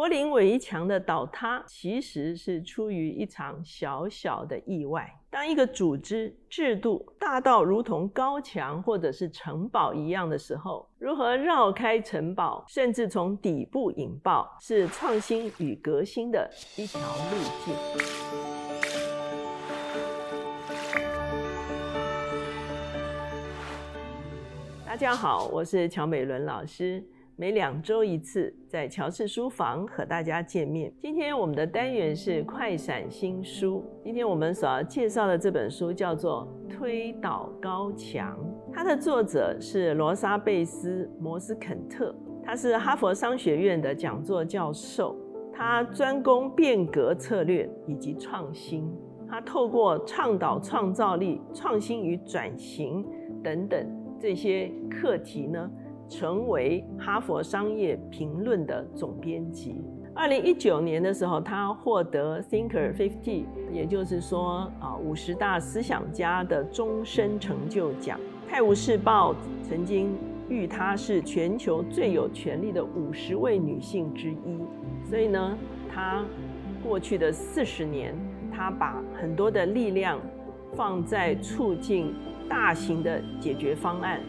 柏林围墙的倒塌其实是出于一场小小的意外。当一个组织制度大到如同高墙或者是城堡一样的时候，如何绕开城堡，甚至从底部引爆，是创新与革新的一条路径。大家好，我是乔美伦老师。每两周一次，在乔氏书房和大家见面。今天我们的单元是快闪新书。今天我们所要介绍的这本书叫做《推倒高墙》，它的作者是罗莎贝斯·摩斯肯特，他是哈佛商学院的讲座教授，他专攻变革策略以及创新。他透过倡导创造力、创新与转型等等这些课题呢。成为哈佛商业评论的总编辑。二零一九年的时候，他获得 Thinker Fifty，也就是说啊五十大思想家的终身成就奖。《泰晤士报》曾经誉她是全球最有权力的五十位女性之一。所以呢，她过去的四十年，她把很多的力量放在促进大型的解决方案。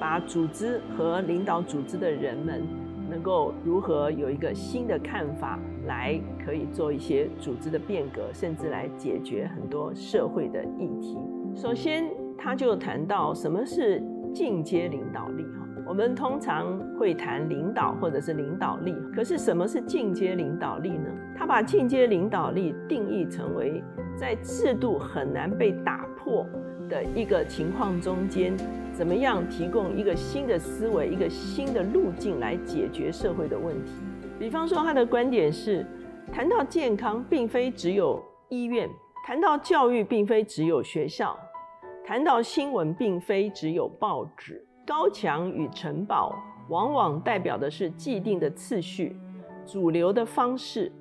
把组织和领导组织的人们能够如何有一个新的看法，来可以做一些组织的变革，甚至来解决很多社会的议题。首先，他就谈到什么是进阶领导力。哈，我们通常会谈领导或者是领导力，可是什么是进阶领导力呢？他把进阶领导力定义成为在制度很难被打破的一个情况中间。怎么样提供一个新的思维、一个新的路径来解决社会的问题？比方说，他的观点是：谈到健康，并非只有医院；谈到教育，并非只有学校；谈到新闻，并非只有报纸。高墙与城堡往往代表的是既定的次序、主流的方式，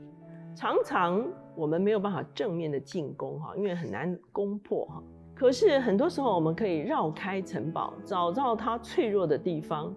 常常我们没有办法正面的进攻哈，因为很难攻破哈。可是很多时候，我们可以绕开城堡，找到它脆弱的地方，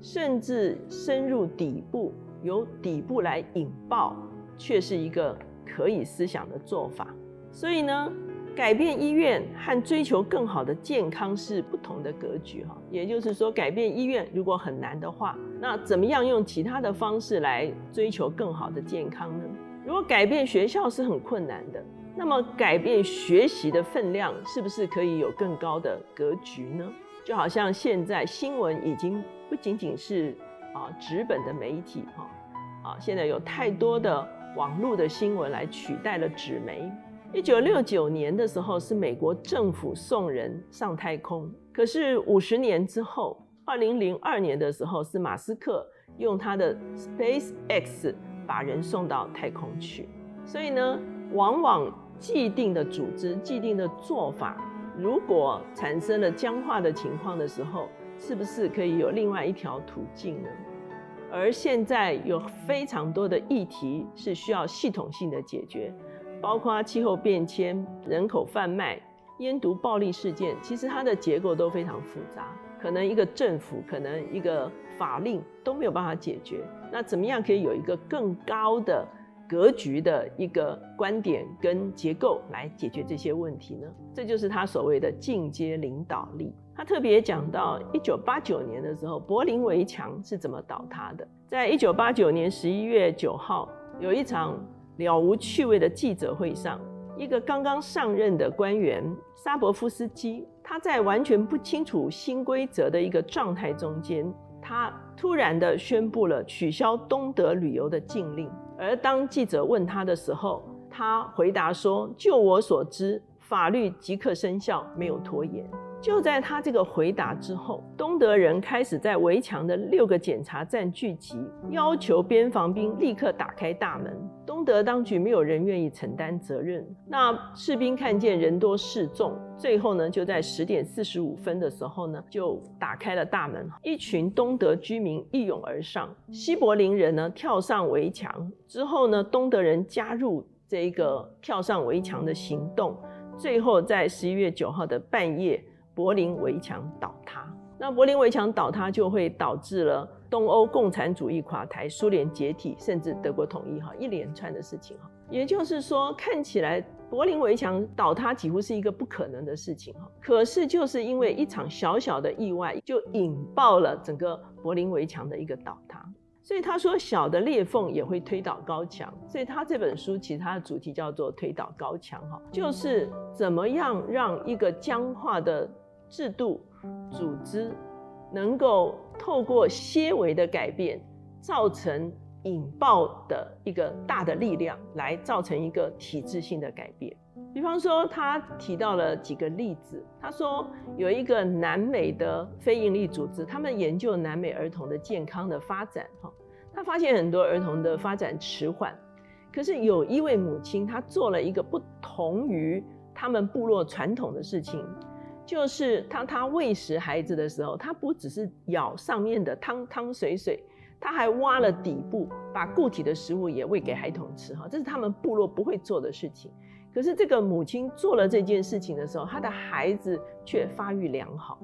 甚至深入底部，由底部来引爆，却是一个可以思想的做法。所以呢，改变医院和追求更好的健康是不同的格局哈。也就是说，改变医院如果很难的话，那怎么样用其他的方式来追求更好的健康呢？如果改变学校是很困难的。那么改变学习的分量，是不是可以有更高的格局呢？就好像现在新闻已经不仅仅是啊纸本的媒体哈，啊现在有太多的网络的新闻来取代了纸媒。一九六九年的时候是美国政府送人上太空，可是五十年之后，二零零二年的时候是马斯克用他的 Space X 把人送到太空去，所以呢，往往。既定的组织、既定的做法，如果产生了僵化的情况的时候，是不是可以有另外一条途径呢？而现在有非常多的议题是需要系统性的解决，包括气候变迁、人口贩卖、烟毒暴力事件，其实它的结构都非常复杂，可能一个政府、可能一个法令都没有办法解决。那怎么样可以有一个更高的？格局的一个观点跟结构来解决这些问题呢？这就是他所谓的进阶领导力。他特别讲到，一九八九年的时候，柏林围墙是怎么倒塌的。在一九八九年十一月九号，有一场了无趣味的记者会上，一个刚刚上任的官员沙伯夫斯基，他在完全不清楚新规则的一个状态中间，他突然的宣布了取消东德旅游的禁令。而当记者问他的时候，他回答说：“就我所知，法律即刻生效，没有拖延。”就在他这个回答之后，东德人开始在围墙的六个检查站聚集，要求边防兵立刻打开大门。东德当局没有人愿意承担责任。那士兵看见人多势众，最后呢，就在十点四十五分的时候呢，就打开了大门。一群东德居民一涌而上，西柏林人呢跳上围墙之后呢，东德人加入这个跳上围墙的行动。最后在十一月九号的半夜。柏林围墙倒塌，那柏林围墙倒塌就会导致了东欧共产主义垮台、苏联解体，甚至德国统一，哈，一连串的事情，哈。也就是说，看起来柏林围墙倒塌几乎是一个不可能的事情，哈。可是就是因为一场小小的意外，就引爆了整个柏林围墙的一个倒塌。所以他说，小的裂缝也会推倒高墙。所以他这本书其实它的主题叫做“推倒高墙”，哈，就是怎么样让一个僵化的制度、组织，能够透过些微的改变，造成引爆的一个大的力量，来造成一个体制性的改变。比方说，他提到了几个例子。他说，有一个南美的非营利组织，他们研究南美儿童的健康的发展。哈，他发现很多儿童的发展迟缓。可是有一位母亲，她做了一个不同于他们部落传统的事情，就是当他喂食孩子的时候，他不只是舀上面的汤汤水水，他还挖了底部，把固体的食物也喂给孩童吃。哈，这是他们部落不会做的事情。可是这个母亲做了这件事情的时候，她的孩子却发育良好。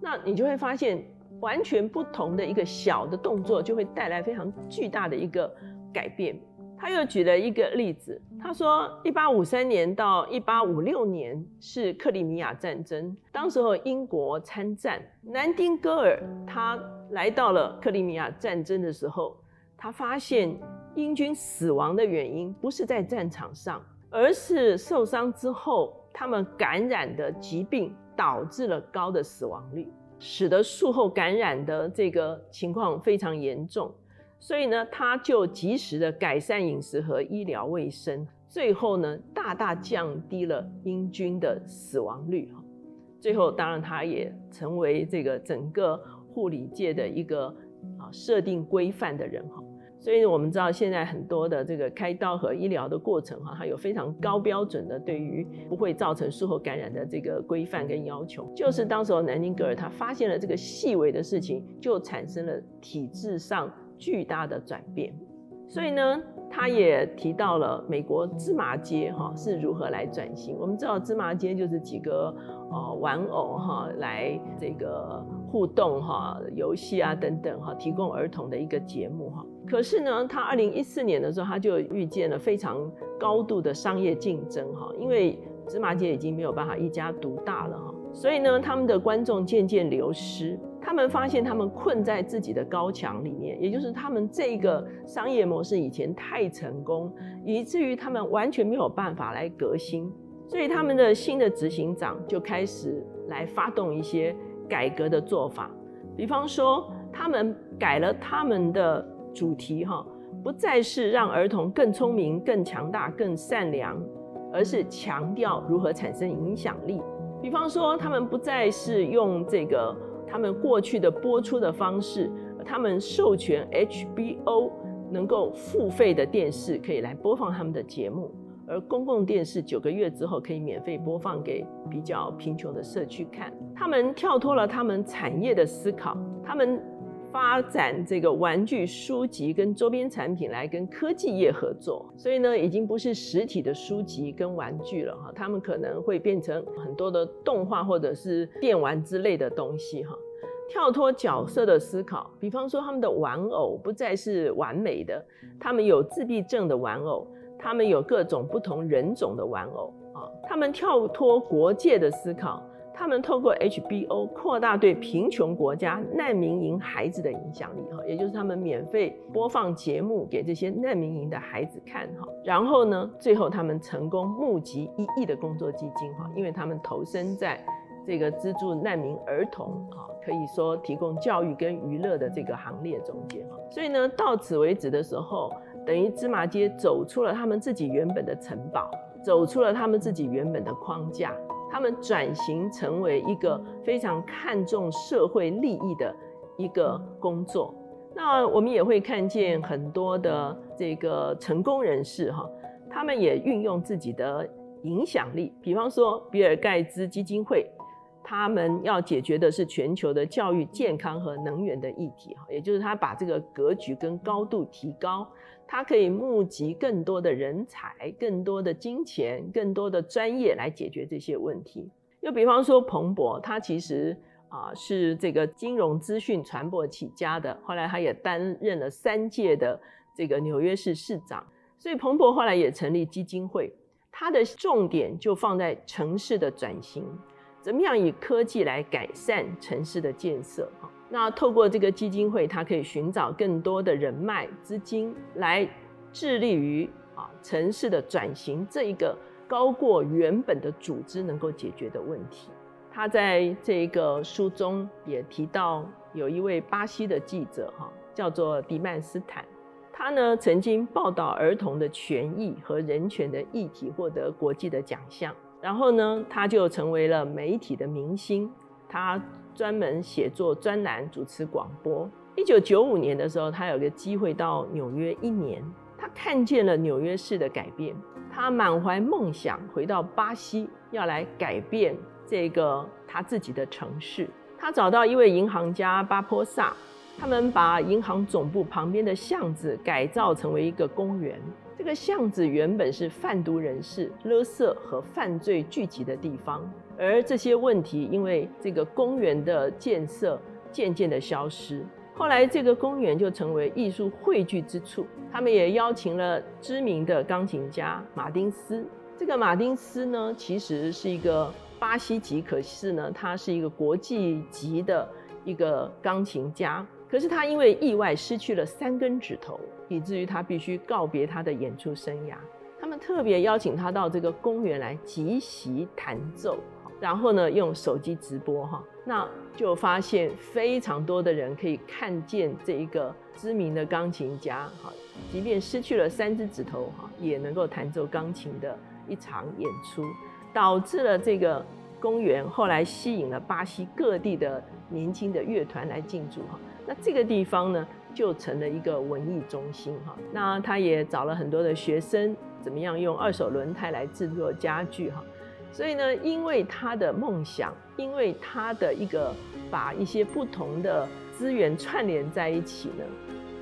那你就会发现，完全不同的一个小的动作，就会带来非常巨大的一个改变。他又举了一个例子，他说，一八五三年到一八五六年是克里米亚战争，当时候英国参战，南丁格尔他来到了克里米亚战争的时候，他发现英军死亡的原因不是在战场上。而是受伤之后，他们感染的疾病导致了高的死亡率，使得术后感染的这个情况非常严重。所以呢，他就及时的改善饮食和医疗卫生，最后呢，大大降低了英军的死亡率。最后，当然他也成为这个整个护理界的一个啊设定规范的人哈。所以我们知道，现在很多的这个开刀和医疗的过程，哈，它有非常高标准的，对于不会造成术后感染的这个规范跟要求。就是当时候南丁格尔他发现了这个细微的事情，就产生了体制上巨大的转变。所以呢，他也提到了美国芝麻街，哈，是如何来转型。我们知道芝麻街就是几个呃玩偶，哈，来这个互动，哈，游戏啊等等，哈，提供儿童的一个节目，哈。可是呢，他二零一四年的时候，他就遇见了非常高度的商业竞争哈，因为芝麻街已经没有办法一家独大了哈，所以呢，他们的观众渐渐流失，他们发现他们困在自己的高墙里面，也就是他们这个商业模式以前太成功，以至于他们完全没有办法来革新，所以他们的新的执行长就开始来发动一些改革的做法，比方说他们改了他们的。主题哈，不再是让儿童更聪明、更强大、更善良，而是强调如何产生影响力。比方说，他们不再是用这个他们过去的播出的方式，他们授权 HBO 能够付费的电视可以来播放他们的节目，而公共电视九个月之后可以免费播放给比较贫穷的社区看。他们跳脱了他们产业的思考，他们。发展这个玩具、书籍跟周边产品来跟科技业合作，所以呢，已经不是实体的书籍跟玩具了哈，他们可能会变成很多的动画或者是电玩之类的东西哈。跳脱角色的思考，比方说他们的玩偶不再是完美的，他们有自闭症的玩偶，他们有各种不同人种的玩偶啊，他们跳脱国界的思考。他们透过 HBO 扩大对贫穷国家难民营孩子的影响力，哈，也就是他们免费播放节目给这些难民营的孩子看，哈，然后呢，最后他们成功募集一亿的工作基金，哈，因为他们投身在这个资助难民儿童，哈，可以说提供教育跟娱乐的这个行列中间，哈，所以呢，到此为止的时候，等于芝麻街走出了他们自己原本的城堡，走出了他们自己原本的框架。他们转型成为一个非常看重社会利益的一个工作。那我们也会看见很多的这个成功人士哈，他们也运用自己的影响力。比方说，比尔盖茨基金会，他们要解决的是全球的教育、健康和能源的议题哈，也就是他把这个格局跟高度提高。他可以募集更多的人才、更多的金钱、更多的专业来解决这些问题。又比方说，彭博，他其实啊，是这个金融资讯传播起家的。后来他也担任了三届的这个纽约市市长。所以彭博后来也成立基金会，他的重点就放在城市的转型，怎么样以科技来改善城市的建设。哈，那透过这个基金会，它可以寻找更多的人脉资金来致力于啊城市的转型这一个高过原本的组织能够解决的问题。他在这个书中也提到，有一位巴西的记者哈，叫做迪曼斯坦。他呢曾经报道儿童的权益和人权的议题，获得国际的奖项。然后呢，他就成为了媒体的明星。他专门写作专栏，主持广播。一九九五年的时候，他有个机会到纽约一年，他看见了纽约市的改变。他满怀梦想回到巴西，要来改变这个他自己的城市。他找到一位银行家巴波萨。他们把银行总部旁边的巷子改造成为一个公园。这个巷子原本是贩毒人士、勒色和犯罪聚集的地方，而这些问题因为这个公园的建设渐渐的消失。后来，这个公园就成为艺术汇聚之处。他们也邀请了知名的钢琴家马丁斯。这个马丁斯呢，其实是一个巴西籍，可是呢，他是一个国际级的一个钢琴家。可是他因为意外失去了三根指头，以至于他必须告别他的演出生涯。他们特别邀请他到这个公园来即席弹奏，然后呢用手机直播哈，那就发现非常多的人可以看见这一个知名的钢琴家哈，即便失去了三只指头哈，也能够弹奏钢琴的一场演出，导致了这个公园后来吸引了巴西各地的年轻的乐团来进驻哈。那这个地方呢，就成了一个文艺中心哈。那他也找了很多的学生，怎么样用二手轮胎来制作家具哈。所以呢，因为他的梦想，因为他的一个把一些不同的资源串联在一起呢，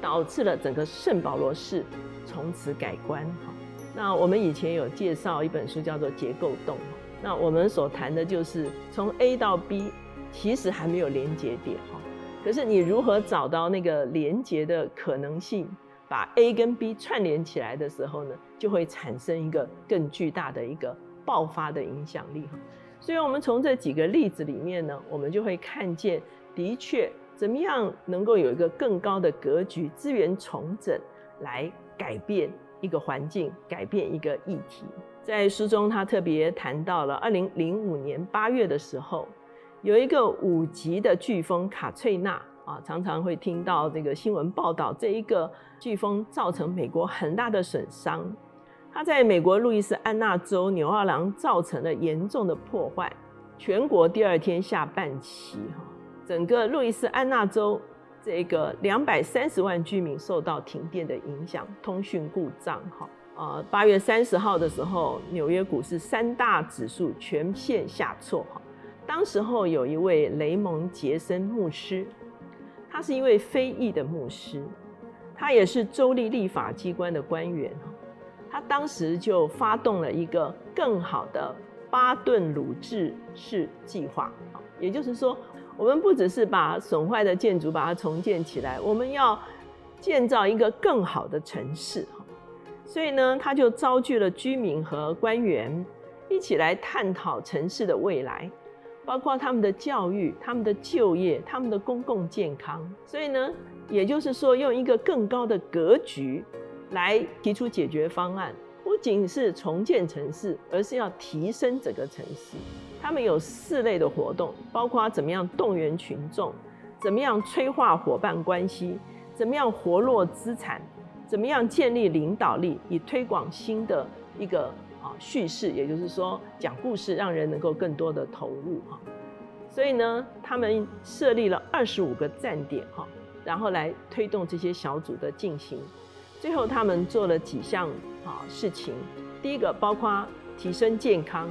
导致了整个圣保罗市从此改观哈。那我们以前有介绍一本书叫做《结构洞》，那我们所谈的就是从 A 到 B，其实还没有连接点哈。可是你如何找到那个连接的可能性，把 A 跟 B 串联起来的时候呢，就会产生一个更巨大的一个爆发的影响力。所以，我们从这几个例子里面呢，我们就会看见，的确怎么样能够有一个更高的格局，资源重整来改变一个环境，改变一个议题。在书中，他特别谈到了二零零五年八月的时候。有一个五级的飓风卡翠娜啊，常常会听到这个新闻报道，这一个飓风造成美国很大的损伤。它在美国路易斯安那州纽奥良造成了严重的破坏。全国第二天下半旗哈，整个路易斯安那州这个两百三十万居民受到停电的影响，通讯故障哈。呃，八月三十号的时候，纽约股市三大指数全线下挫哈。当时候有一位雷蒙杰森牧师，他是一位非裔的牧师，他也是州立立法机关的官员。他当时就发动了一个更好的巴顿鲁治式计划。也就是说，我们不只是把损坏的建筑把它重建起来，我们要建造一个更好的城市。所以呢，他就召集了居民和官员一起来探讨城市的未来。包括他们的教育、他们的就业、他们的公共健康，所以呢，也就是说，用一个更高的格局来提出解决方案，不仅是重建城市，而是要提升整个城市。他们有四类的活动，包括怎么样动员群众，怎么样催化伙伴关系，怎么样活络资产，怎么样建立领导力，以推广新的一个。啊，叙事，也就是说讲故事，让人能够更多的投入哈。所以呢，他们设立了二十五个站点哈，然后来推动这些小组的进行。最后，他们做了几项啊事情。第一个包括提升健康，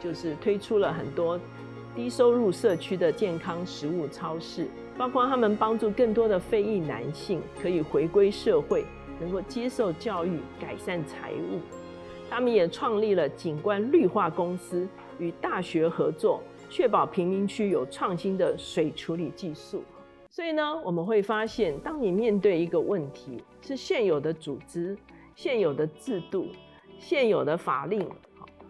就是推出了很多低收入社区的健康食物超市，包括他们帮助更多的非裔男性可以回归社会，能够接受教育，改善财务。他们也创立了景观绿化公司，与大学合作，确保贫民区有创新的水处理技术。所以呢，我们会发现，当你面对一个问题，是现有的组织、现有的制度、现有的法令，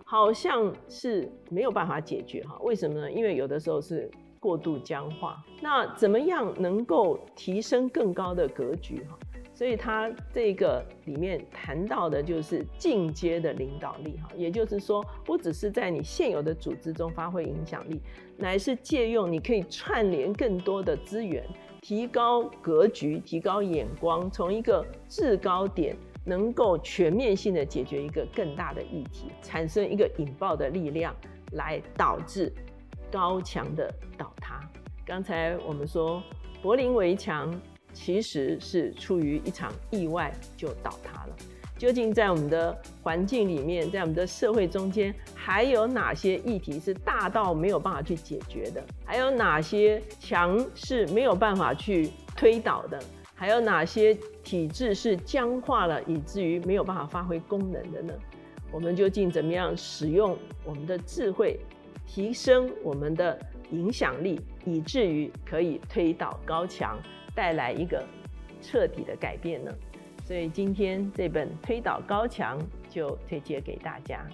好像是没有办法解决哈？为什么呢？因为有的时候是过度僵化。那怎么样能够提升更高的格局哈？所以它这个里面谈到的就是进阶的领导力哈，也就是说，不只是在你现有的组织中发挥影响力，乃是借用你可以串联更多的资源，提高格局，提高眼光，从一个制高点，能够全面性的解决一个更大的议题，产生一个引爆的力量，来导致高墙的倒塌。刚才我们说柏林围墙。其实是出于一场意外就倒塌了。究竟在我们的环境里面，在我们的社会中间，还有哪些议题是大到没有办法去解决的？还有哪些墙是没有办法去推倒的？还有哪些体制是僵化了，以至于没有办法发挥功能的呢？我们究竟怎么样使用我们的智慧，提升我们的影响力，以至于可以推倒高墙？带来一个彻底的改变呢，所以今天这本《推倒高墙》就推荐给大家。